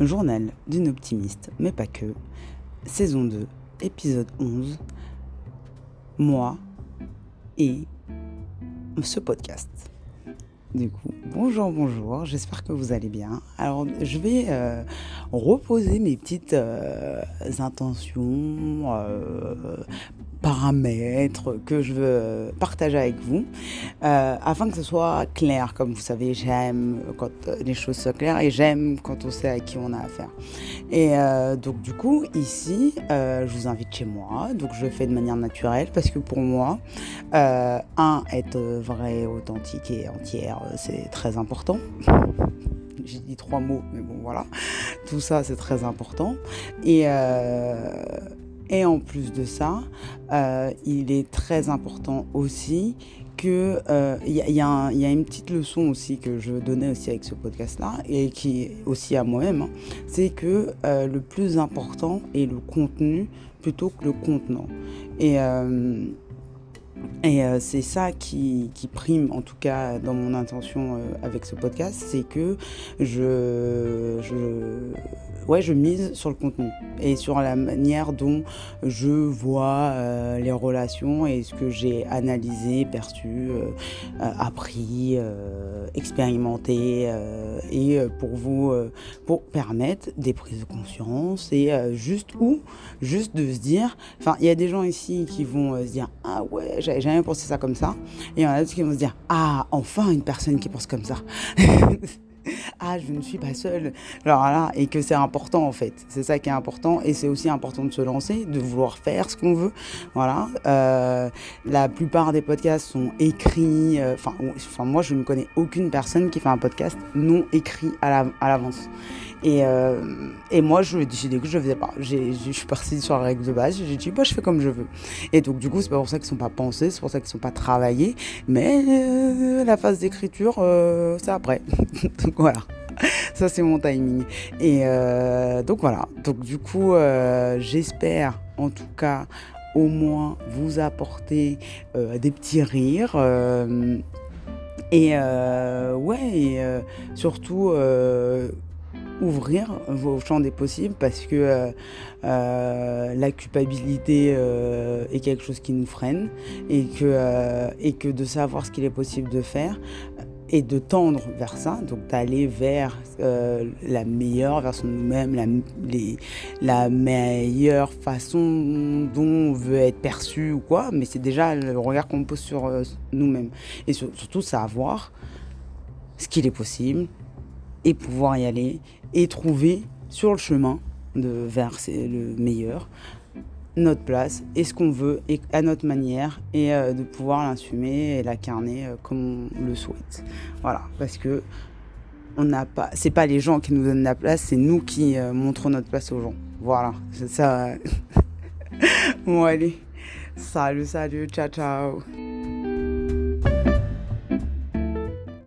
Journal d'une optimiste, mais pas que. Saison 2, épisode 11. Moi et ce podcast. Du coup, bonjour, bonjour, j'espère que vous allez bien. Alors, je vais euh, reposer mes petites euh, intentions, euh, paramètres que je veux partager avec vous, afin que ce soit clair. Comme vous savez, j'aime quand les choses sont claires et j'aime quand on sait à qui on a affaire. Et euh, donc du coup, ici, euh, je vous invite chez moi. Donc je le fais de manière naturelle parce que pour moi, euh, un, être vrai, authentique et entière, c'est très important. J'ai dit trois mots, mais bon voilà. Tout ça, c'est très important. Et, en plus de ça, il est très important aussi que euh, il y, a- il il une petite leçon aussi que je donnais aussi avec ce podcast-là et qui est aussi à moi-même, hein, c'est que euh, le plus important est le contenu plutôt que le contenant. Et euh, c'est ça qui, prime, en tout cas dans mon intention avec ce podcast, c'est que je, ouais, je mise sur le contenu et sur la manière dont je vois euh, les relations et ce que j'ai analysé, perçu, euh, appris, euh, expérimenté, et pour vous, pour permettre des prises de conscience et juste ou juste de se dire, enfin, il y a des gens ici qui vont se dire, ah ouais, j'avais jamais pensé ça comme ça, et il y en a d'autres qui vont se dire, ah, enfin une personne qui pense comme ça. ah, je ne suis pas seule. Alors là, et que c'est important en fait. C'est ça qui est important. Et c'est aussi important de se lancer, de vouloir faire ce qu'on veut. Voilà. Euh, la plupart des podcasts sont écrits. euh, Enfin, moi, je ne connais aucune personne qui fait un podcast non écrit à l'avance. Et, euh, et moi, je décidé que je ne faisais pas. Je suis partie sur la règle de base. J'ai dit, bah, je fais comme je veux. Et donc, du coup, c'est pas pour ça qu'ils ne sont pas pensés, c'est pour ça qu'ils ne sont pas travaillés. Mais euh, la phase d'écriture, euh, c'est après. donc voilà. Ça, c'est mon timing. Et donc voilà. Donc du coup, j'espère en tout cas au moins vous apporter des petits rires. et ouais, et, surtout ouvrir vos champs des possibles parce que euh, euh, la culpabilité euh, est quelque chose qui nous freine et que, et que de savoir ce qu'il est possible de faire et de tendre vers ça, donc d'aller vers la meilleure version de nous-mêmes, la, la meilleure façon dont on veut être perçu ou quoi, mais c'est déjà le regard qu'on pose sur nous-mêmes. Et sur- surtout savoir ce qu'il est possible et pouvoir y aller et trouver sur le chemin de vers le meilleur notre place et ce qu'on veut et à notre manière et euh, de pouvoir l'assumer et l'incarner euh, comme on le souhaite. Voilà, parce que on n'a pas, c'est pas les gens qui nous donnent la place, c'est nous qui euh, montrons notre place aux gens. Voilà, ça. bon allez, salut, salut, ciao, ciao.